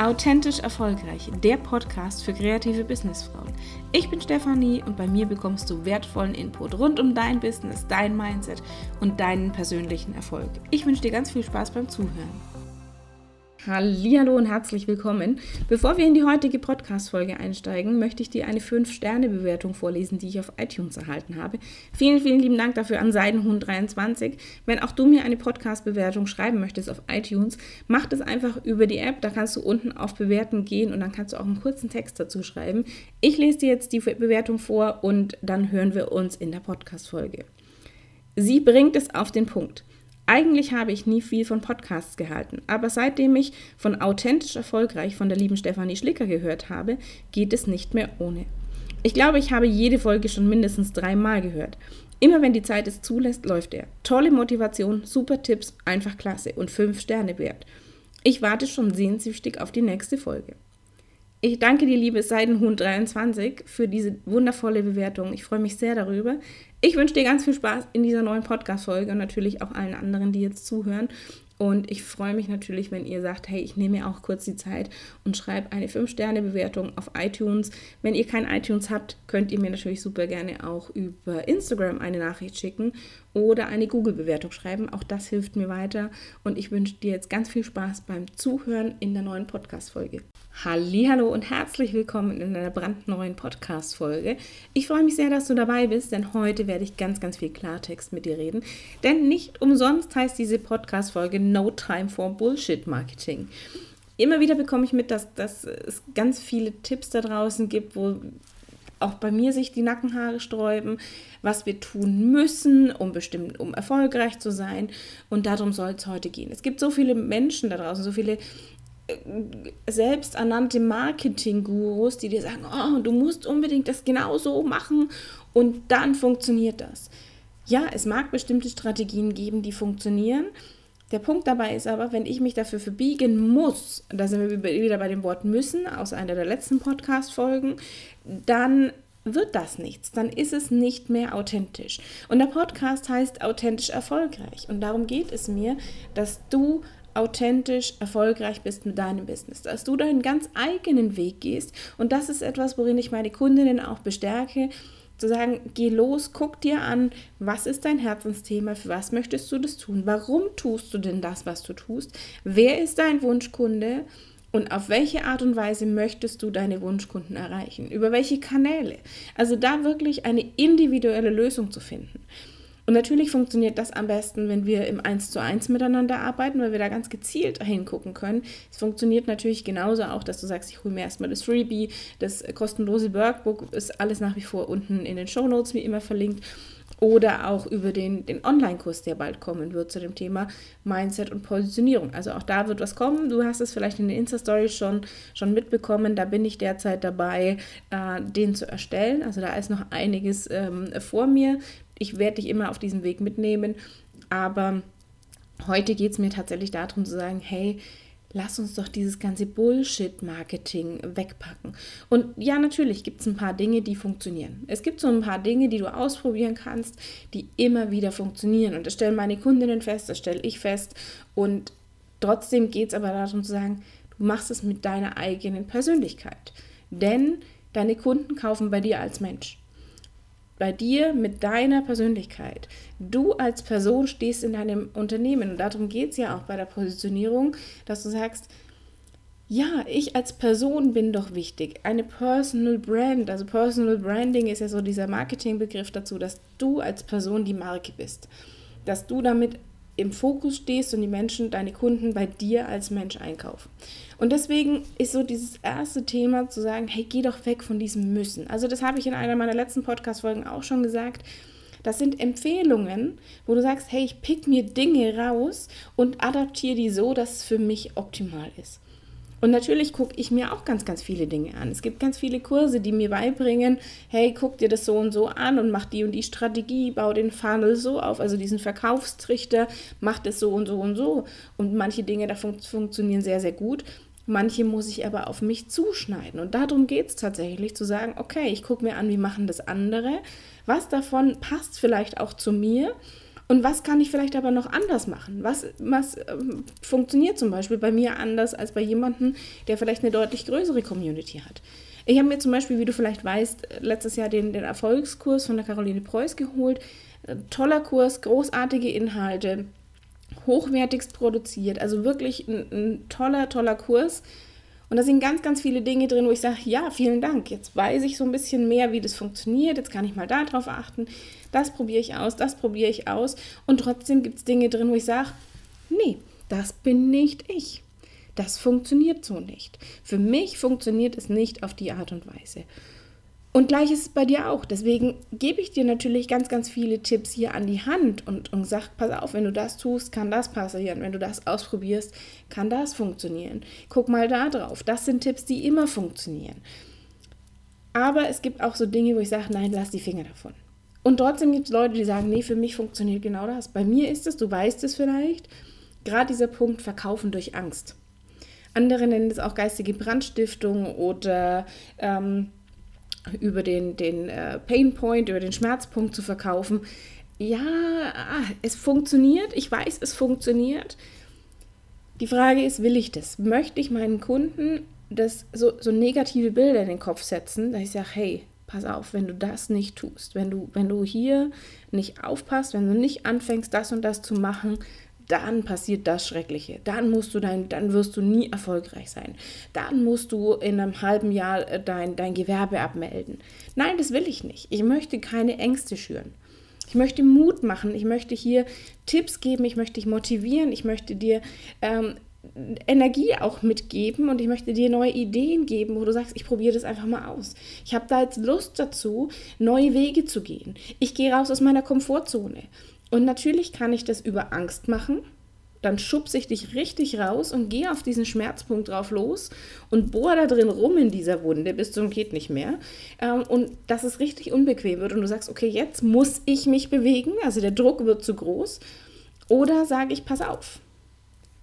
Authentisch Erfolgreich, der Podcast für kreative Businessfrauen. Ich bin Stefanie und bei mir bekommst du wertvollen Input rund um dein Business, dein Mindset und deinen persönlichen Erfolg. Ich wünsche dir ganz viel Spaß beim Zuhören. Hallo und herzlich willkommen. Bevor wir in die heutige Podcast-Folge einsteigen, möchte ich dir eine 5-Sterne-Bewertung vorlesen, die ich auf iTunes erhalten habe. Vielen, vielen lieben Dank dafür an Seidenhund23. Wenn auch du mir eine Podcast-Bewertung schreiben möchtest auf iTunes, mach das einfach über die App. Da kannst du unten auf Bewerten gehen und dann kannst du auch einen kurzen Text dazu schreiben. Ich lese dir jetzt die Bewertung vor und dann hören wir uns in der Podcast-Folge. Sie bringt es auf den Punkt. Eigentlich habe ich nie viel von Podcasts gehalten, aber seitdem ich von Authentisch Erfolgreich von der lieben Stefanie Schlicker gehört habe, geht es nicht mehr ohne. Ich glaube, ich habe jede Folge schon mindestens dreimal gehört. Immer wenn die Zeit es zulässt, läuft er. Tolle Motivation, super Tipps, einfach klasse und fünf Sterne wert. Ich warte schon sehnsüchtig auf die nächste Folge. Ich danke dir, liebe Seidenhuhn23, für diese wundervolle Bewertung. Ich freue mich sehr darüber. Ich wünsche dir ganz viel Spaß in dieser neuen Podcast-Folge und natürlich auch allen anderen, die jetzt zuhören. Und ich freue mich natürlich, wenn ihr sagt, hey, ich nehme mir auch kurz die Zeit und schreibe eine 5-Sterne-Bewertung auf iTunes. Wenn ihr kein iTunes habt, könnt ihr mir natürlich super gerne auch über Instagram eine Nachricht schicken oder eine Google-Bewertung schreiben. Auch das hilft mir weiter. Und ich wünsche dir jetzt ganz viel Spaß beim Zuhören in der neuen Podcast-Folge. Hallo und herzlich willkommen in einer brandneuen Podcast-Folge. Ich freue mich sehr, dass du dabei bist, denn heute werde ich ganz, ganz viel Klartext mit dir reden. Denn nicht umsonst heißt diese Podcast-Folge No Time for Bullshit Marketing. Immer wieder bekomme ich mit, dass, dass es ganz viele Tipps da draußen gibt, wo auch bei mir sich die Nackenhaare sträuben, was wir tun müssen, um bestimmt, um erfolgreich zu sein. Und darum soll es heute gehen. Es gibt so viele Menschen da draußen, so viele selbsternannte Marketing-Gurus, die dir sagen, oh, du musst unbedingt das genau so machen und dann funktioniert das. Ja, es mag bestimmte Strategien geben, die funktionieren. Der Punkt dabei ist aber, wenn ich mich dafür verbiegen muss, da sind wir wieder bei dem Wort müssen, aus einer der letzten Podcast-Folgen, dann wird das nichts, dann ist es nicht mehr authentisch. Und der Podcast heißt authentisch erfolgreich. Und darum geht es mir, dass du authentisch erfolgreich bist mit deinem Business, dass du deinen ganz eigenen Weg gehst. Und das ist etwas, worin ich meine Kundinnen auch bestärke, zu sagen, geh los, guck dir an, was ist dein Herzensthema, für was möchtest du das tun, warum tust du denn das, was du tust, wer ist dein Wunschkunde und auf welche Art und Weise möchtest du deine Wunschkunden erreichen, über welche Kanäle. Also da wirklich eine individuelle Lösung zu finden. Und natürlich funktioniert das am besten, wenn wir im 1 zu 1 miteinander arbeiten, weil wir da ganz gezielt hingucken können. Es funktioniert natürlich genauso auch, dass du sagst, ich hole mir erstmal das Freebie, das kostenlose Workbook ist alles nach wie vor unten in den Show Notes wie immer verlinkt oder auch über den, den Online-Kurs, der bald kommen wird zu dem Thema Mindset und Positionierung. Also auch da wird was kommen. Du hast es vielleicht in den Insta-Stories schon, schon mitbekommen. Da bin ich derzeit dabei, äh, den zu erstellen. Also da ist noch einiges ähm, vor mir ich werde dich immer auf diesem Weg mitnehmen, aber heute geht es mir tatsächlich darum zu sagen, hey, lass uns doch dieses ganze Bullshit-Marketing wegpacken. Und ja, natürlich gibt es ein paar Dinge, die funktionieren. Es gibt so ein paar Dinge, die du ausprobieren kannst, die immer wieder funktionieren. Und das stellen meine Kundinnen fest, das stelle ich fest. Und trotzdem geht es aber darum zu sagen, du machst es mit deiner eigenen Persönlichkeit. Denn deine Kunden kaufen bei dir als Mensch bei dir mit deiner Persönlichkeit. Du als Person stehst in deinem Unternehmen und darum geht es ja auch bei der Positionierung, dass du sagst, ja, ich als Person bin doch wichtig. Eine Personal Brand, also Personal Branding ist ja so dieser Marketingbegriff dazu, dass du als Person die Marke bist. Dass du damit im Fokus stehst und die Menschen, deine Kunden bei dir als Mensch einkaufen. Und deswegen ist so dieses erste Thema zu sagen, hey, geh doch weg von diesem Müssen. Also das habe ich in einer meiner letzten Podcast-Folgen auch schon gesagt. Das sind Empfehlungen, wo du sagst, hey, ich pick mir Dinge raus und adaptiere die so, dass es für mich optimal ist. Und natürlich gucke ich mir auch ganz, ganz viele Dinge an. Es gibt ganz viele Kurse, die mir beibringen, hey, guck dir das so und so an und mach die und die Strategie, bau den Funnel so auf, also diesen Verkaufstrichter, mach das so und so und so. Und manche Dinge da fun funktionieren sehr, sehr gut. Manche muss ich aber auf mich zuschneiden. Und darum geht es tatsächlich, zu sagen, okay, ich gucke mir an, wie machen das andere. Was davon passt vielleicht auch zu mir Und was kann ich vielleicht aber noch anders machen? Was, was ähm, funktioniert zum Beispiel bei mir anders als bei jemandem, der vielleicht eine deutlich größere Community hat? Ich habe mir zum Beispiel, wie du vielleicht weißt, letztes Jahr den, den Erfolgskurs von der Caroline Preuß geholt. Äh, toller Kurs, großartige Inhalte, hochwertigst produziert. Also wirklich ein, ein toller, toller Kurs. Und da sind ganz, ganz viele Dinge drin, wo ich sage, ja, vielen Dank. Jetzt weiß ich so ein bisschen mehr, wie das funktioniert. Jetzt kann ich mal darauf achten. Das probiere ich aus, das probiere ich aus. Und trotzdem gibt es Dinge drin, wo ich sage, nee, das bin nicht ich. Das funktioniert so nicht. Für mich funktioniert es nicht auf die Art und Weise. Und gleich ist es bei dir auch. Deswegen gebe ich dir natürlich ganz, ganz viele Tipps hier an die Hand und, und sag, pass auf, wenn du das tust, kann das passieren. Wenn du das ausprobierst, kann das funktionieren. Guck mal da drauf. Das sind Tipps, die immer funktionieren. Aber es gibt auch so Dinge, wo ich sage, nein, lass die Finger davon. Und trotzdem gibt es Leute, die sagen, nee, für mich funktioniert genau das. Bei mir ist es, du weißt es vielleicht, gerade dieser Punkt Verkaufen durch Angst. Andere nennen es auch geistige Brandstiftung oder ähm, über den, den äh, Pain Point, über den Schmerzpunkt zu verkaufen. Ja, ah, es funktioniert. Ich weiß, es funktioniert. Die Frage ist, will ich das? Möchte ich meinen Kunden das, so, so negative Bilder in den Kopf setzen, dass ich sage, hey, pass auf, wenn du das nicht tust, wenn du, wenn du hier nicht aufpasst, wenn du nicht anfängst, das und das zu machen, dann passiert das Schreckliche. Dann musst du dein, dann wirst du nie erfolgreich sein. Dann musst du in einem halben Jahr äh, dein, dein Gewerbe abmelden. Nein, das will ich nicht. Ich möchte keine Ängste schüren. Ich möchte Mut machen. Ich möchte hier Tipps geben. Ich möchte dich motivieren. Ich möchte dir ähm, Energie auch mitgeben und ich möchte dir neue Ideen geben, wo du sagst, ich probiere das einfach mal aus. Ich habe da jetzt Lust dazu, neue Wege zu gehen. Ich gehe raus aus meiner Komfortzone. Und natürlich kann ich das über Angst machen. Dann schubse ich dich richtig raus und gehe auf diesen Schmerzpunkt drauf los und bohre da drin rum in dieser Wunde bis zum geht nicht mehr. Ähm, und dass es richtig unbequem wird und du sagst, okay, jetzt muss ich mich bewegen, also der Druck wird zu groß. Oder sage ich, pass auf,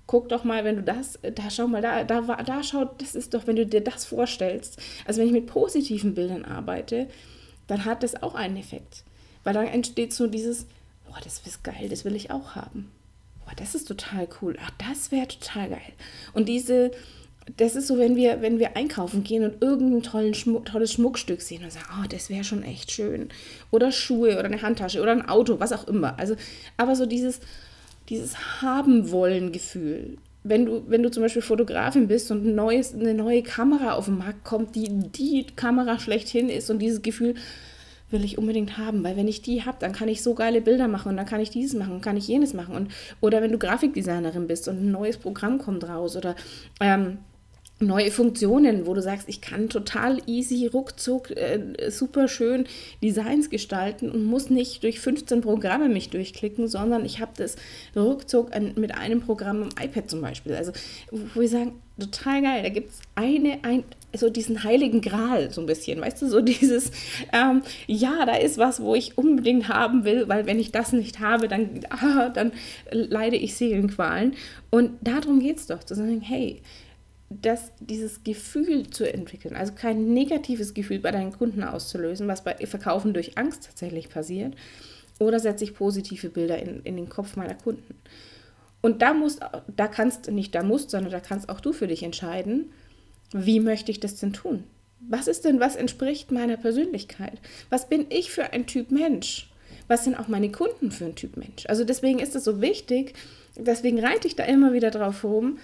guck doch mal, wenn du das, da schau mal, da, da, da schau, das ist doch, wenn du dir das vorstellst, also wenn ich mit positiven Bildern arbeite, dann hat das auch einen Effekt. Weil dann entsteht so dieses, boah, das ist geil, das will ich auch haben. Boah, das ist total cool. Ach, das wäre total geil. Und diese, das ist so, wenn wir, wenn wir einkaufen gehen und irgendein tollen Schmuck, tolles Schmuckstück sehen und sagen, oh, das wäre schon echt schön. Oder Schuhe oder eine Handtasche oder ein Auto, was auch immer. Also, aber so dieses, dieses Haben-Wollen-Gefühl. Wenn du, wenn du zum Beispiel Fotografin bist und neues, eine neue Kamera auf den Markt kommt, die die Kamera schlechthin ist und dieses Gefühl, will ich unbedingt haben, weil wenn ich die habe, dann kann ich so geile Bilder machen und dann kann ich dieses machen und kann ich jenes machen. Und, oder wenn du Grafikdesignerin bist und ein neues Programm kommt raus oder ähm, neue Funktionen, wo du sagst, ich kann total easy, ruckzuck, äh, super schön Designs gestalten und muss nicht durch 15 Programme mich durchklicken, sondern ich habe das ruckzuck an, mit einem Programm im iPad zum Beispiel. Also, wo wir sagen, total geil, da gibt es eine, ein, so diesen heiligen Gral so ein bisschen, weißt du, so dieses, ähm, ja, da ist was, wo ich unbedingt haben will, weil wenn ich das nicht habe, dann, ah, dann leide ich Seelenqualen. Und darum geht es doch, zu sagen, hey, das, dieses Gefühl zu entwickeln, also kein negatives Gefühl bei deinen Kunden auszulösen, was bei Verkaufen durch Angst tatsächlich passiert, oder setze ich positive Bilder in, in den Kopf meiner Kunden. Und da musst, da kannst nicht da musst, sondern da kannst auch du für dich entscheiden, wie möchte ich das denn tun? Was ist denn, was entspricht meiner Persönlichkeit? Was bin ich für ein Typ Mensch? Was sind auch meine Kunden für ein Typ Mensch? Also deswegen ist es so wichtig, deswegen reite ich da immer wieder drauf rum,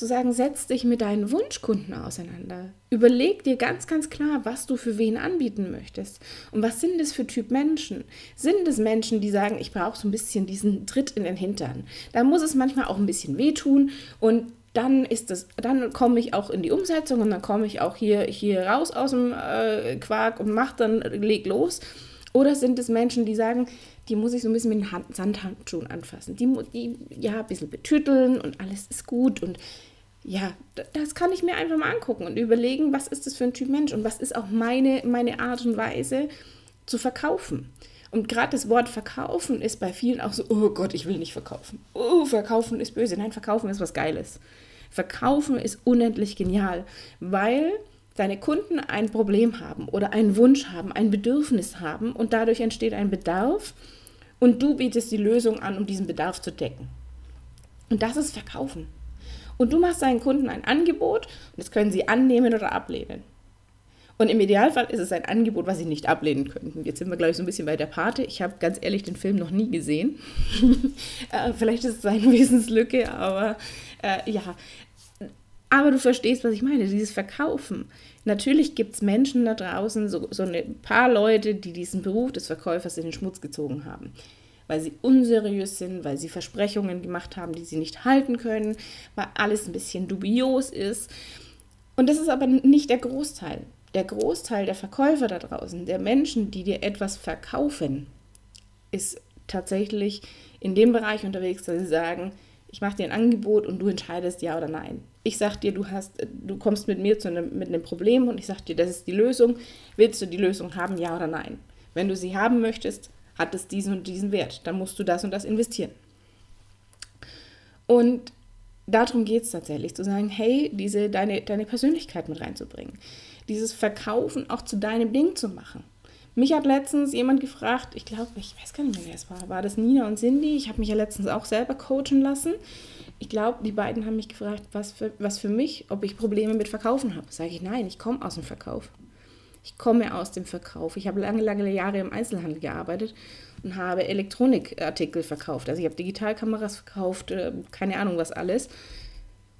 zu sagen, setz dich mit deinen Wunschkunden auseinander. Überleg dir ganz, ganz klar, was du für wen anbieten möchtest. Und was sind das für Typ Menschen? Sind es Menschen, die sagen, ich brauche so ein bisschen diesen Tritt in den Hintern? Da muss es manchmal auch ein bisschen wehtun und dann ist das, dann komme ich auch in die Umsetzung und dann komme ich auch hier, hier raus aus dem äh, Quark und mach dann, leg los. Oder sind es Menschen, die sagen, die muss ich so ein bisschen mit den Hand Sandhandschuhen anfassen. Die, die ja ein bisschen betütteln und alles ist gut und ja, das kann ich mir einfach mal angucken und überlegen, was ist das für ein Typ Mensch und was ist auch meine, meine Art und Weise zu verkaufen. Und gerade das Wort verkaufen ist bei vielen auch so, oh Gott, ich will nicht verkaufen. Oh, verkaufen ist böse. Nein, verkaufen ist was Geiles. Verkaufen ist unendlich genial, weil deine Kunden ein Problem haben oder einen Wunsch haben, ein Bedürfnis haben und dadurch entsteht ein Bedarf Und du bietest die Lösung an, um diesen Bedarf zu decken. Und das ist Verkaufen. Und du machst deinen Kunden ein Angebot und das können sie annehmen oder ablehnen. Und im Idealfall ist es ein Angebot, was sie nicht ablehnen könnten. Jetzt sind wir, glaube ich, so ein bisschen bei der Pate. Ich habe ganz ehrlich den Film noch nie gesehen. äh, vielleicht ist es eine Wissenslücke, aber äh, ja. Aber du verstehst, was ich meine, dieses Verkaufen. Natürlich gibt es Menschen da draußen, so, so ein paar Leute, die diesen Beruf des Verkäufers in den Schmutz gezogen haben weil sie unseriös sind, weil sie Versprechungen gemacht haben, die sie nicht halten können, weil alles ein bisschen dubios ist. Und das ist aber nicht der Großteil. Der Großteil der Verkäufer da draußen, der Menschen, die dir etwas verkaufen, ist tatsächlich in dem Bereich unterwegs, dass sie sagen, ich mache dir ein Angebot und du entscheidest ja oder nein. Ich sage dir, du hast, du kommst mit mir zu einem, mit einem Problem und ich sage dir, das ist die Lösung. Willst du die Lösung haben, ja oder nein? Wenn du sie haben möchtest, hat es diesen und diesen Wert. Dann musst du das und das investieren. Und darum geht es tatsächlich, zu sagen, hey, diese, deine, deine Persönlichkeit mit reinzubringen. Dieses Verkaufen auch zu deinem Ding zu machen. Mich hat letztens jemand gefragt, ich glaube, ich weiß gar nicht mehr, wer es war. War das Nina und Cindy? Ich habe mich ja letztens auch selber coachen lassen. Ich glaube, die beiden haben mich gefragt, was für, was für mich, ob ich Probleme mit Verkaufen habe. Sage ich, nein, ich komme aus dem Verkauf. Ich komme aus dem Verkauf. Ich habe lange, lange Jahre im Einzelhandel gearbeitet und habe Elektronikartikel verkauft. Also ich habe Digitalkameras verkauft, äh, keine Ahnung was alles.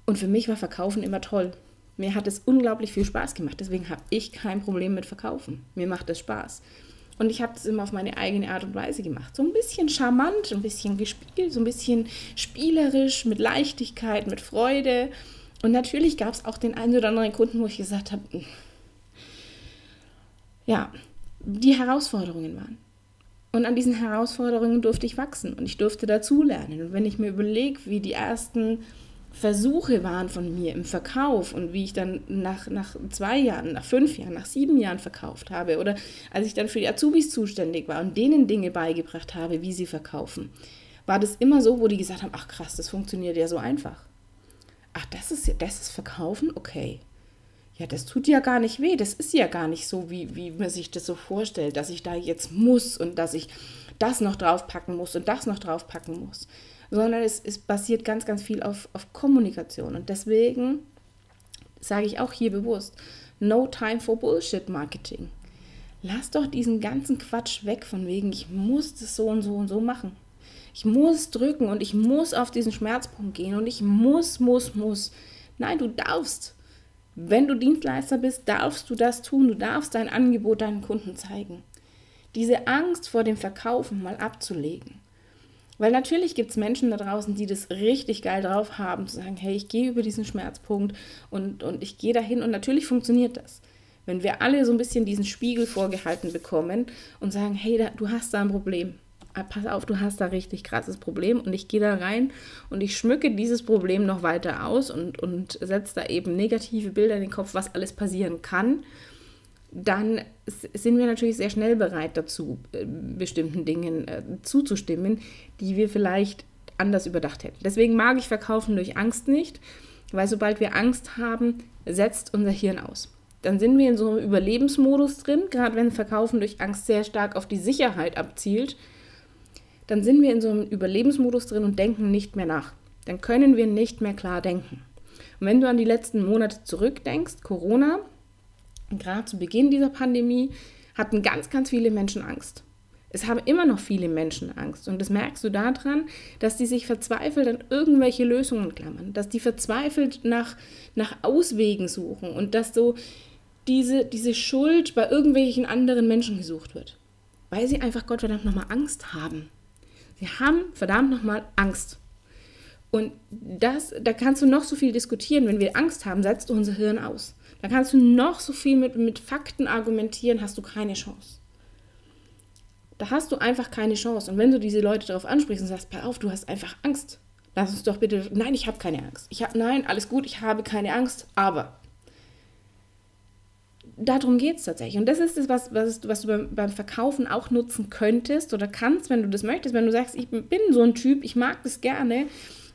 Und für mich war Verkaufen immer toll. Mir hat es unglaublich viel Spaß gemacht. Deswegen habe ich kein Problem mit Verkaufen. Mir macht es Spaß. Und ich habe das immer auf meine eigene Art und Weise gemacht. So ein bisschen charmant, ein bisschen gespielt, so ein bisschen spielerisch, mit Leichtigkeit, mit Freude. Und natürlich gab es auch den einen oder anderen Kunden, wo ich gesagt habe, ja, die Herausforderungen waren. Und an diesen Herausforderungen durfte ich wachsen und ich durfte dazulernen. Und wenn ich mir überlege, wie die ersten Versuche waren von mir im Verkauf und wie ich dann nach, nach zwei Jahren, nach fünf Jahren, nach sieben Jahren verkauft habe oder als ich dann für die Azubis zuständig war und denen Dinge beigebracht habe, wie sie verkaufen, war das immer so, wo die gesagt haben, ach krass, das funktioniert ja so einfach. Ach, das ist, das ist Verkaufen? Okay ja, das tut ja gar nicht weh, das ist ja gar nicht so, wie, wie man sich das so vorstellt, dass ich da jetzt muss und dass ich das noch draufpacken muss und das noch draufpacken muss, sondern es, es basiert ganz, ganz viel auf, auf Kommunikation und deswegen sage ich auch hier bewusst, no time for Bullshit Marketing. Lass doch diesen ganzen Quatsch weg von wegen, ich muss das so und so und so machen. Ich muss drücken und ich muss auf diesen Schmerzpunkt gehen und ich muss, muss, muss. Nein, du darfst. Wenn du Dienstleister bist, darfst du das tun. Du darfst dein Angebot deinen Kunden zeigen. Diese Angst vor dem Verkaufen mal abzulegen. Weil natürlich gibt es Menschen da draußen, die das richtig geil drauf haben, zu sagen, hey, ich gehe über diesen Schmerzpunkt und, und ich gehe dahin und natürlich funktioniert das. Wenn wir alle so ein bisschen diesen Spiegel vorgehalten bekommen und sagen, hey, da, du hast da ein Problem, pass auf, du hast da richtig krasses Problem und ich gehe da rein und ich schmücke dieses Problem noch weiter aus und, und setze da eben negative Bilder in den Kopf, was alles passieren kann, dann sind wir natürlich sehr schnell bereit dazu, äh, bestimmten Dingen äh, zuzustimmen, die wir vielleicht anders überdacht hätten. Deswegen mag ich Verkaufen durch Angst nicht, weil sobald wir Angst haben, setzt unser Hirn aus. Dann sind wir in so einem Überlebensmodus drin, gerade wenn Verkaufen durch Angst sehr stark auf die Sicherheit abzielt dann sind wir in so einem Überlebensmodus drin und denken nicht mehr nach. Dann können wir nicht mehr klar denken. Und wenn du an die letzten Monate zurückdenkst, Corona, gerade zu Beginn dieser Pandemie, hatten ganz, ganz viele Menschen Angst. Es haben immer noch viele Menschen Angst. Und das merkst du daran, dass die sich verzweifelt an irgendwelche Lösungen klammern, dass die verzweifelt nach, nach Auswegen suchen und dass so diese, diese Schuld bei irgendwelchen anderen Menschen gesucht wird. Weil sie einfach Gottverdammt nochmal Angst haben. Wir haben verdammt nochmal Angst. Und das, da kannst du noch so viel diskutieren. Wenn wir Angst haben, setzt unser Hirn aus. Da kannst du noch so viel mit, mit Fakten argumentieren, hast du keine Chance. Da hast du einfach keine Chance. Und wenn du diese Leute darauf ansprichst und sagst, pass auf, du hast einfach Angst. Lass uns doch bitte, nein, ich habe keine Angst. Ich hab, nein, alles gut, ich habe keine Angst, aber darum geht es tatsächlich. Und das ist es, was, was, was du beim, beim, Verkaufen auch nutzen könntest oder kannst, wenn du das möchtest. Wenn du sagst, ich bin so ein Typ, ich mag das gerne,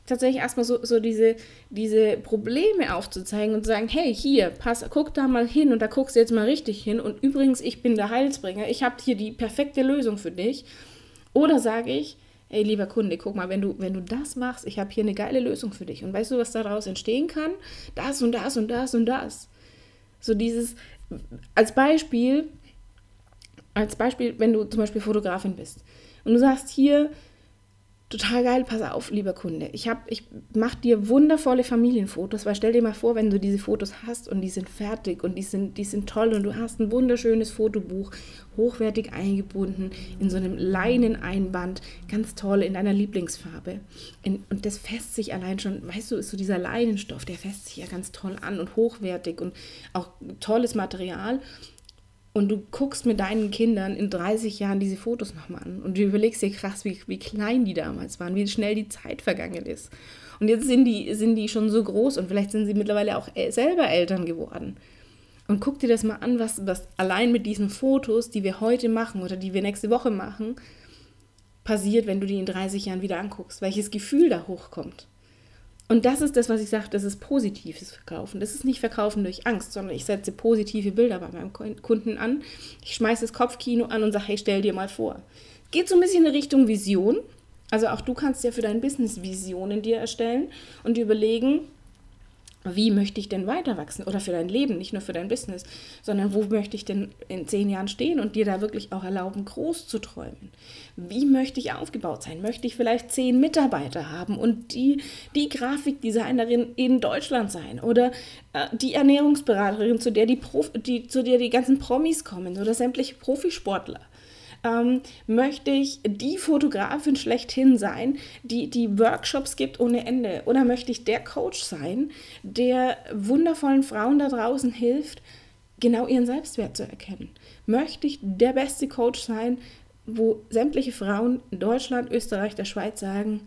tatsächlich erstmal so, so diese, diese Probleme aufzuzeigen und zu sagen, hey, hier, pass, guck da mal hin und da guckst du jetzt mal richtig hin. Und übrigens, ich bin der Heilsbringer, ich habe hier die perfekte Lösung für dich. Oder sage ich, ey, lieber Kunde, guck mal, wenn du, wenn du das machst, ich habe hier eine geile Lösung für dich. Und weißt du, was daraus entstehen kann? Das und das und das und das. So dieses, als Beispiel, als Beispiel, wenn du zum Beispiel Fotografin bist und du sagst hier, total geil, pass auf, lieber Kunde. Ich, ich mache dir wundervolle Familienfotos, weil stell dir mal vor, wenn du diese Fotos hast und die sind fertig und die sind, die sind toll und du hast ein wunderschönes Fotobuch, hochwertig eingebunden, in so einem Leineneinband, ganz toll, in deiner Lieblingsfarbe. In, und das fässt sich allein schon, weißt du, ist so dieser Leinenstoff, der fässt sich ja ganz toll an und hochwertig und auch tolles Material und du guckst mit deinen Kindern in 30 Jahren diese Fotos nochmal an und du überlegst dir krass, wie, wie klein die damals waren, wie schnell die Zeit vergangen ist. Und jetzt sind die, sind die schon so groß und vielleicht sind sie mittlerweile auch selber Eltern geworden. Und guck dir das mal an, was, was allein mit diesen Fotos, die wir heute machen oder die wir nächste Woche machen, passiert, wenn du die in 30 Jahren wieder anguckst. Welches Gefühl da hochkommt. Und das ist das, was ich sage, das ist positives Verkaufen. Das ist nicht Verkaufen durch Angst, sondern ich setze positive Bilder bei meinem Kunden an. Ich schmeiße das Kopfkino an und sage, hey, stell dir mal vor. Geht so ein bisschen in Richtung Vision. Also auch du kannst ja für dein Business Visionen dir erstellen und dir überlegen, wie möchte ich denn weiter wachsen oder für dein Leben, nicht nur für dein Business, sondern wo möchte ich denn in zehn Jahren stehen und dir da wirklich auch erlauben, groß zu träumen. Wie möchte ich aufgebaut sein? Möchte ich vielleicht zehn Mitarbeiter haben und die, die Grafikdesignerin in Deutschland sein oder äh, die Ernährungsberaterin, zu der die, Prof, die, zu der die ganzen Promis kommen oder sämtliche Profisportler? Ähm, möchte ich die Fotografin schlechthin sein, die die Workshops gibt ohne Ende? Oder möchte ich der Coach sein, der wundervollen Frauen da draußen hilft, genau ihren Selbstwert zu erkennen? Möchte ich der beste Coach sein, wo sämtliche Frauen in Deutschland, Österreich, der Schweiz sagen,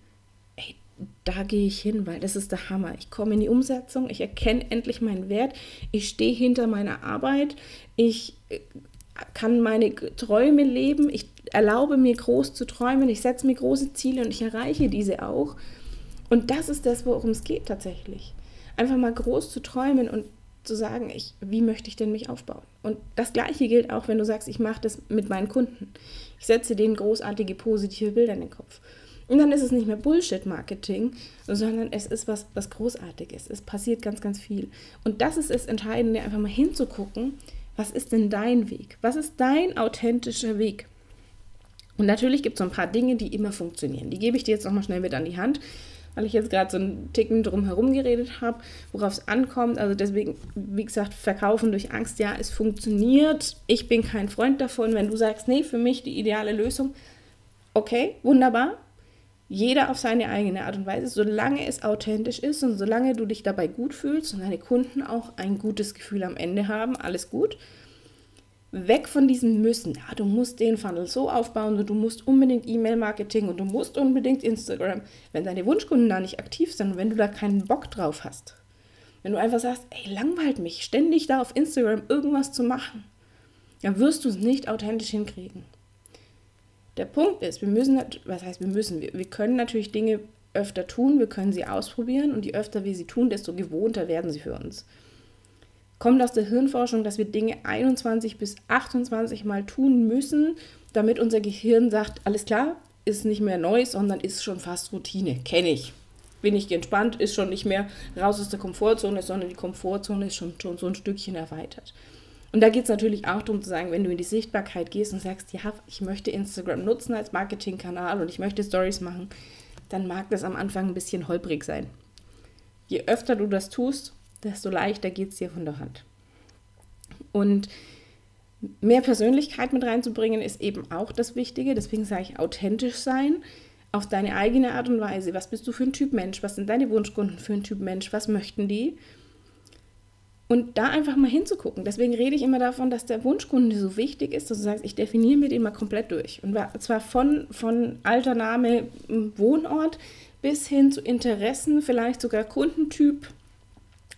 ey, da gehe ich hin, weil das ist der Hammer. Ich komme in die Umsetzung, ich erkenne endlich meinen Wert, ich stehe hinter meiner Arbeit, ich äh, kann meine Träume leben, ich erlaube mir groß zu träumen, ich setze mir große Ziele und ich erreiche diese auch. Und das ist das, worum es geht tatsächlich. Einfach mal groß zu träumen und zu sagen, ich, wie möchte ich denn mich aufbauen? Und das Gleiche gilt auch, wenn du sagst, ich mache das mit meinen Kunden. Ich setze denen großartige, positive Bilder in den Kopf. Und dann ist es nicht mehr Bullshit-Marketing, sondern es ist was, was Großartiges. Es passiert ganz, ganz viel. Und das ist das Entscheidende, einfach mal hinzugucken, was ist denn dein Weg? Was ist dein authentischer Weg? Und natürlich gibt es so ein paar Dinge, die immer funktionieren. Die gebe ich dir jetzt nochmal schnell mit an die Hand, weil ich jetzt gerade so einen Ticken drum herum geredet habe, worauf es ankommt. Also deswegen, wie gesagt, verkaufen durch Angst, ja, es funktioniert. Ich bin kein Freund davon. Wenn du sagst, nee, für mich die ideale Lösung, okay, wunderbar jeder auf seine eigene Art und Weise, solange es authentisch ist und solange du dich dabei gut fühlst und deine Kunden auch ein gutes Gefühl am Ende haben, alles gut. Weg von diesem Müssen. Ja, du musst den Funnel so aufbauen und du musst unbedingt E-Mail-Marketing und du musst unbedingt Instagram. Wenn deine Wunschkunden da nicht aktiv sind und wenn du da keinen Bock drauf hast, wenn du einfach sagst, ey, langweilt mich, ständig da auf Instagram irgendwas zu machen, dann wirst du es nicht authentisch hinkriegen. Der Punkt ist, wir müssen, was heißt wir müssen, wir, wir können natürlich Dinge öfter tun, wir können sie ausprobieren und je öfter wir sie tun, desto gewohnter werden sie für uns. Kommt aus der Hirnforschung, dass wir Dinge 21 bis 28 Mal tun müssen, damit unser Gehirn sagt, alles klar, ist nicht mehr neu, sondern ist schon fast Routine, kenne ich. Bin ich entspannt, ist schon nicht mehr raus aus der Komfortzone, sondern die Komfortzone ist schon, schon so ein Stückchen erweitert. Und da geht es natürlich auch darum zu sagen, wenn du in die Sichtbarkeit gehst und sagst, ja, ich möchte Instagram nutzen als Marketingkanal und ich möchte Stories machen, dann mag das am Anfang ein bisschen holprig sein. Je öfter du das tust, desto leichter geht es dir von der Hand. Und mehr Persönlichkeit mit reinzubringen, ist eben auch das Wichtige. Deswegen sage ich authentisch sein, auf deine eigene Art und Weise. Was bist du für ein Typ Mensch? Was sind deine Wunschkunden für ein Typ Mensch? Was möchten die? Und da einfach mal hinzugucken. Deswegen rede ich immer davon, dass der Wunschkunde so wichtig ist, dass du sagst, ich definiere mir den mal komplett durch. Und zwar von, von alter Name, Wohnort bis hin zu Interessen, vielleicht sogar Kundentyp.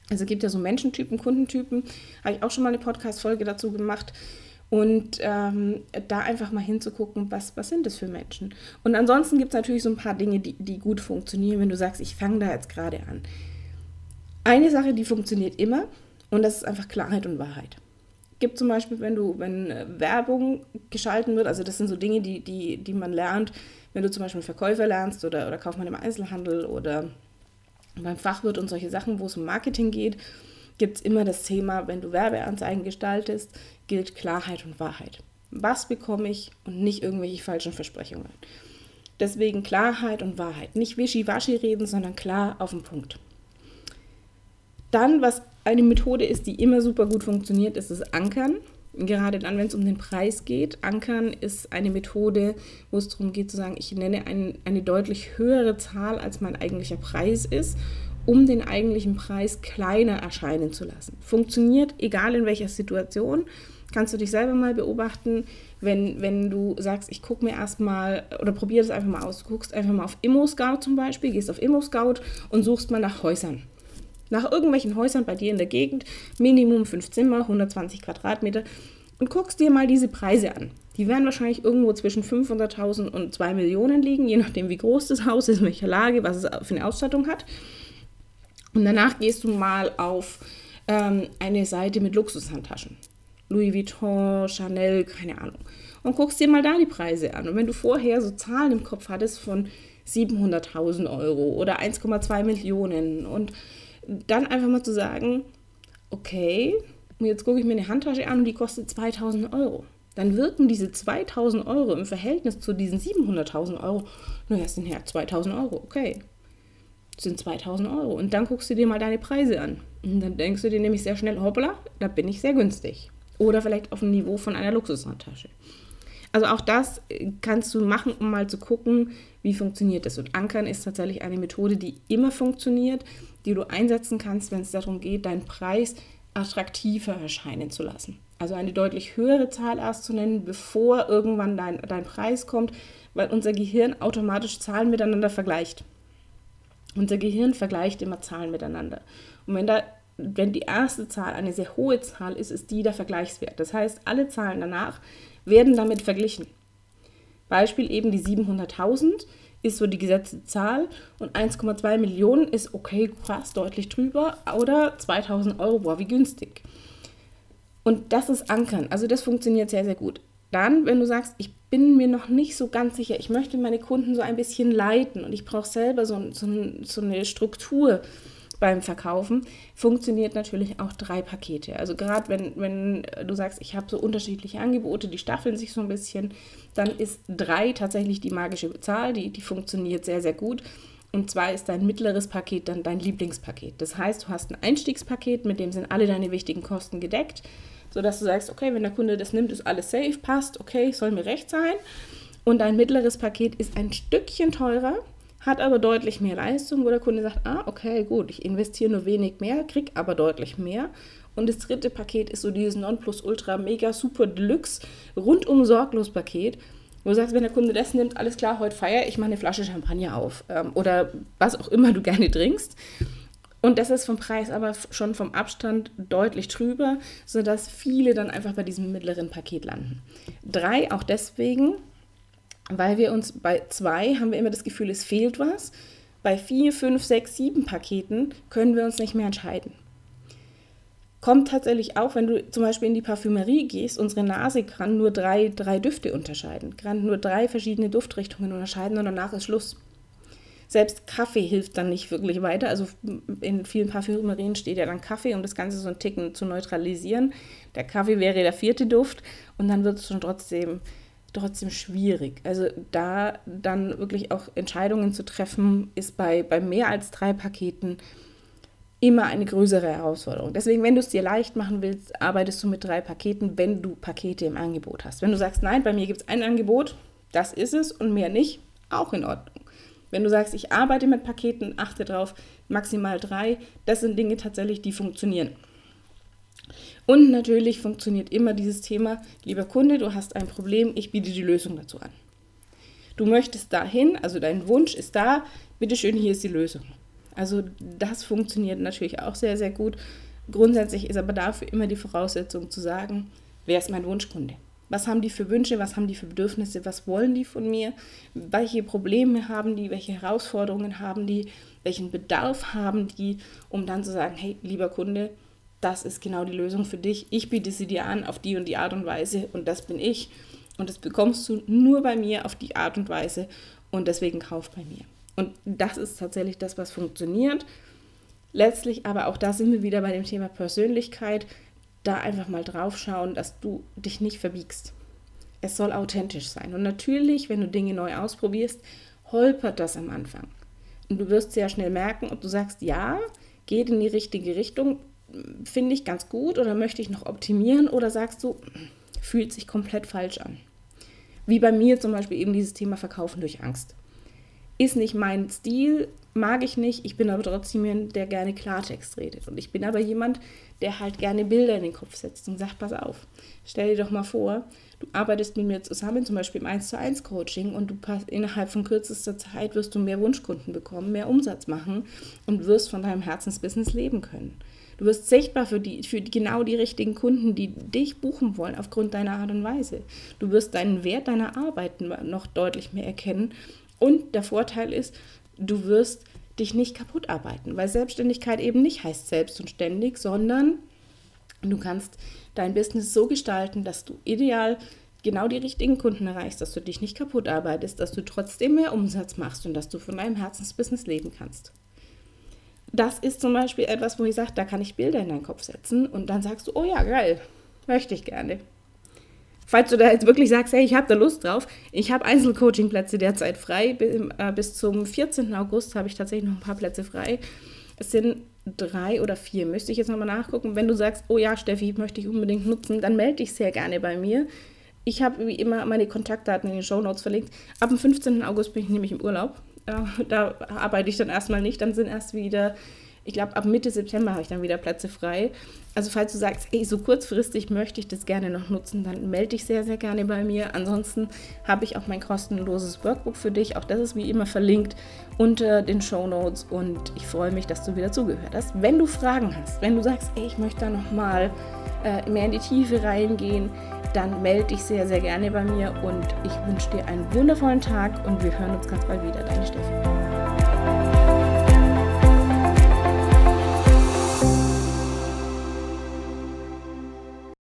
Also es gibt ja so Menschentypen, Kundentypen. Habe ich auch schon mal eine Podcast-Folge dazu gemacht. Und ähm, da einfach mal hinzugucken, was, was sind das für Menschen. Und ansonsten gibt es natürlich so ein paar Dinge, die, die gut funktionieren, wenn du sagst, ich fange da jetzt gerade an. Eine Sache, die funktioniert immer, und das ist einfach Klarheit und Wahrheit. gibt zum Beispiel, wenn du, wenn äh, Werbung geschalten wird, also das sind so Dinge, die, die, die man lernt, wenn du zum Beispiel Verkäufer lernst oder, oder Kaufmann im Einzelhandel oder beim Fachwirt und solche Sachen, wo es um Marketing geht, gibt es immer das Thema, wenn du Werbeanzeigen gestaltest, gilt Klarheit und Wahrheit. Was bekomme ich und nicht irgendwelche falschen Versprechungen. Deswegen Klarheit und Wahrheit. Nicht wischiwaschi reden, sondern klar auf den Punkt. Dann, was eine Methode ist, die immer super gut funktioniert, ist das Ankern. Gerade dann, wenn es um den Preis geht. Ankern ist eine Methode, wo es darum geht zu sagen, ich nenne ein, eine deutlich höhere Zahl, als mein eigentlicher Preis ist, um den eigentlichen Preis kleiner erscheinen zu lassen. Funktioniert egal in welcher Situation. Kannst du dich selber mal beobachten, wenn, wenn du sagst, ich gucke mir erstmal oder probiere das einfach mal aus. Du guckst einfach mal auf Immo-Scout zum Beispiel, gehst auf Immo-Scout und suchst mal nach Häusern nach irgendwelchen Häusern bei dir in der Gegend, Minimum 5 Zimmer, 120 Quadratmeter und guckst dir mal diese Preise an. Die werden wahrscheinlich irgendwo zwischen 500.000 und 2 Millionen liegen, je nachdem wie groß das Haus ist, in welcher Lage, was es für eine Ausstattung hat. Und danach gehst du mal auf ähm, eine Seite mit Luxushandtaschen. Louis Vuitton, Chanel, keine Ahnung. Und guckst dir mal da die Preise an. Und wenn du vorher so Zahlen im Kopf hattest von 700.000 Euro oder 1,2 Millionen und dann einfach mal zu sagen, okay, jetzt gucke ich mir eine Handtasche an und die kostet 2000 Euro. Dann wirken diese 2000 Euro im Verhältnis zu diesen 700.000 Euro, naja, es sind ja 2000 Euro, okay. Das sind 2000 Euro. Und dann guckst du dir mal deine Preise an. Und dann denkst du dir nämlich sehr schnell, hoppla, da bin ich sehr günstig. Oder vielleicht auf dem Niveau von einer Luxushandtasche. Also auch das kannst du machen, um mal zu gucken, wie funktioniert das. Und Ankern ist tatsächlich eine Methode, die immer funktioniert, die du einsetzen kannst, wenn es darum geht, deinen Preis attraktiver erscheinen zu lassen. Also eine deutlich höhere Zahl erst zu nennen, bevor irgendwann dein, dein Preis kommt, weil unser Gehirn automatisch Zahlen miteinander vergleicht. Unser Gehirn vergleicht immer Zahlen miteinander. Und wenn da wenn die erste Zahl eine sehr hohe Zahl ist, ist die der Vergleichswert. Das heißt, alle Zahlen danach werden damit verglichen. Beispiel eben die 700.000 ist so die gesetzte Zahl und 1,2 Millionen ist okay, krass, deutlich drüber oder 2000 Euro, boah, wie günstig. Und das ist Ankern, also das funktioniert sehr, sehr gut. Dann, wenn du sagst, ich bin mir noch nicht so ganz sicher, ich möchte meine Kunden so ein bisschen leiten und ich brauche selber so, so, so eine Struktur, beim Verkaufen, funktioniert natürlich auch drei Pakete. Also gerade wenn, wenn du sagst, ich habe so unterschiedliche Angebote, die staffeln sich so ein bisschen, dann ist drei tatsächlich die magische Zahl, die, die funktioniert sehr, sehr gut. Und zwar ist dein mittleres Paket dann dein Lieblingspaket. Das heißt, du hast ein Einstiegspaket, mit dem sind alle deine wichtigen Kosten gedeckt, sodass du sagst, okay, wenn der Kunde das nimmt, ist alles safe, passt, okay, soll mir recht sein. Und dein mittleres Paket ist ein Stückchen teurer, hat aber deutlich mehr Leistung, wo der Kunde sagt, ah, okay, gut, ich investiere nur wenig mehr, krieg aber deutlich mehr. Und das dritte Paket ist so dieses Nonplusultra Mega Super Deluxe rundum sorglos Paket, wo du sagst, wenn der Kunde das nimmt, alles klar, heute feier ich mache eine Flasche Champagner auf ähm, oder was auch immer du gerne trinkst. Und das ist vom Preis aber schon vom Abstand deutlich drüber, sodass viele dann einfach bei diesem mittleren Paket landen. Drei auch deswegen, weil wir uns bei zwei haben wir immer das Gefühl, es fehlt was. Bei vier, fünf, sechs, sieben Paketen können wir uns nicht mehr entscheiden. Kommt tatsächlich auch, wenn du zum Beispiel in die Parfümerie gehst, unsere Nase kann nur drei, drei Düfte unterscheiden, kann nur drei verschiedene Duftrichtungen unterscheiden und danach ist Schluss. Selbst Kaffee hilft dann nicht wirklich weiter. Also in vielen Parfümerien steht ja dann Kaffee, um das Ganze so einen Ticken zu neutralisieren. Der Kaffee wäre der vierte Duft und dann wird es schon trotzdem trotzdem schwierig. Also da dann wirklich auch Entscheidungen zu treffen, ist bei, bei mehr als drei Paketen immer eine größere Herausforderung. Deswegen, wenn du es dir leicht machen willst, arbeitest du mit drei Paketen, wenn du Pakete im Angebot hast. Wenn du sagst, nein, bei mir gibt es ein Angebot, das ist es und mehr nicht, auch in Ordnung. Wenn du sagst, ich arbeite mit Paketen, achte drauf, maximal drei, das sind Dinge tatsächlich, die funktionieren. Und natürlich funktioniert immer dieses Thema, lieber Kunde, du hast ein Problem, ich biete die Lösung dazu an. Du möchtest dahin, also dein Wunsch ist da, bitteschön, hier ist die Lösung. Also das funktioniert natürlich auch sehr, sehr gut. Grundsätzlich ist aber dafür immer die Voraussetzung zu sagen, wer ist mein Wunschkunde? Was haben die für Wünsche, was haben die für Bedürfnisse, was wollen die von mir? Welche Probleme haben die, welche Herausforderungen haben die, welchen Bedarf haben die, um dann zu sagen, hey, lieber Kunde, das ist genau die Lösung für dich. Ich biete sie dir an auf die und die Art und Weise und das bin ich. Und das bekommst du nur bei mir auf die Art und Weise und deswegen kauf bei mir. Und das ist tatsächlich das, was funktioniert. Letztlich aber auch da sind wir wieder bei dem Thema Persönlichkeit. Da einfach mal drauf schauen, dass du dich nicht verbiegst. Es soll authentisch sein. Und natürlich, wenn du Dinge neu ausprobierst, holpert das am Anfang. Und du wirst sehr schnell merken, ob du sagst, ja, geht in die richtige Richtung, finde ich ganz gut oder möchte ich noch optimieren oder sagst du, fühlt sich komplett falsch an. Wie bei mir zum Beispiel eben dieses Thema Verkaufen durch Angst. Ist nicht mein Stil, mag ich nicht. Ich bin aber trotzdem jemand, der gerne Klartext redet. Und ich bin aber jemand, der halt gerne Bilder in den Kopf setzt und sagt, pass auf, stell dir doch mal vor, du arbeitest mit mir zusammen, zum Beispiel im 1 zu 1 Coaching und du passt, innerhalb von kürzester Zeit wirst du mehr Wunschkunden bekommen, mehr Umsatz machen und wirst von deinem Herzensbusiness leben können. Du wirst sichtbar für, die, für genau die richtigen Kunden, die dich buchen wollen, aufgrund deiner Art und Weise. Du wirst deinen Wert deiner Arbeit noch deutlich mehr erkennen. Und der Vorteil ist, du wirst dich nicht kaputt arbeiten, weil Selbstständigkeit eben nicht heißt selbst und ständig, sondern du kannst dein Business so gestalten, dass du ideal genau die richtigen Kunden erreichst, dass du dich nicht kaputt arbeitest, dass du trotzdem mehr Umsatz machst und dass du von deinem Herzensbusiness leben kannst. Das ist zum Beispiel etwas, wo ich sage, da kann ich Bilder in deinen Kopf setzen und dann sagst du, oh ja, geil, möchte ich gerne. Falls du da jetzt wirklich sagst, hey, ich habe da Lust drauf, ich habe Einzelcoaching-Plätze derzeit frei. Äh, bis zum 14. August habe ich tatsächlich noch ein paar Plätze frei. Es sind drei oder vier, müsste ich jetzt nochmal nachgucken. Wenn du sagst, oh ja, Steffi, möchte ich unbedingt nutzen, dann melde dich sehr gerne bei mir. Ich habe wie immer meine Kontaktdaten in den Show Notes verlinkt. Ab dem 15. August bin ich nämlich im Urlaub. Äh, da arbeite ich dann erstmal nicht. Dann sind erst wieder ich glaube, ab Mitte September habe ich dann wieder Plätze frei. Also falls du sagst, ey, so kurzfristig möchte ich das gerne noch nutzen, dann melde dich sehr, sehr gerne bei mir. Ansonsten habe ich auch mein kostenloses Workbook für dich. Auch das ist wie immer verlinkt unter den Show Notes und ich freue mich, dass du wieder zugehört hast. Wenn du Fragen hast, wenn du sagst, ey, ich möchte da nochmal äh, mehr in die Tiefe reingehen, dann melde dich sehr, sehr gerne bei mir und ich wünsche dir einen wundervollen Tag und wir hören uns ganz bald wieder. Deine Steffi.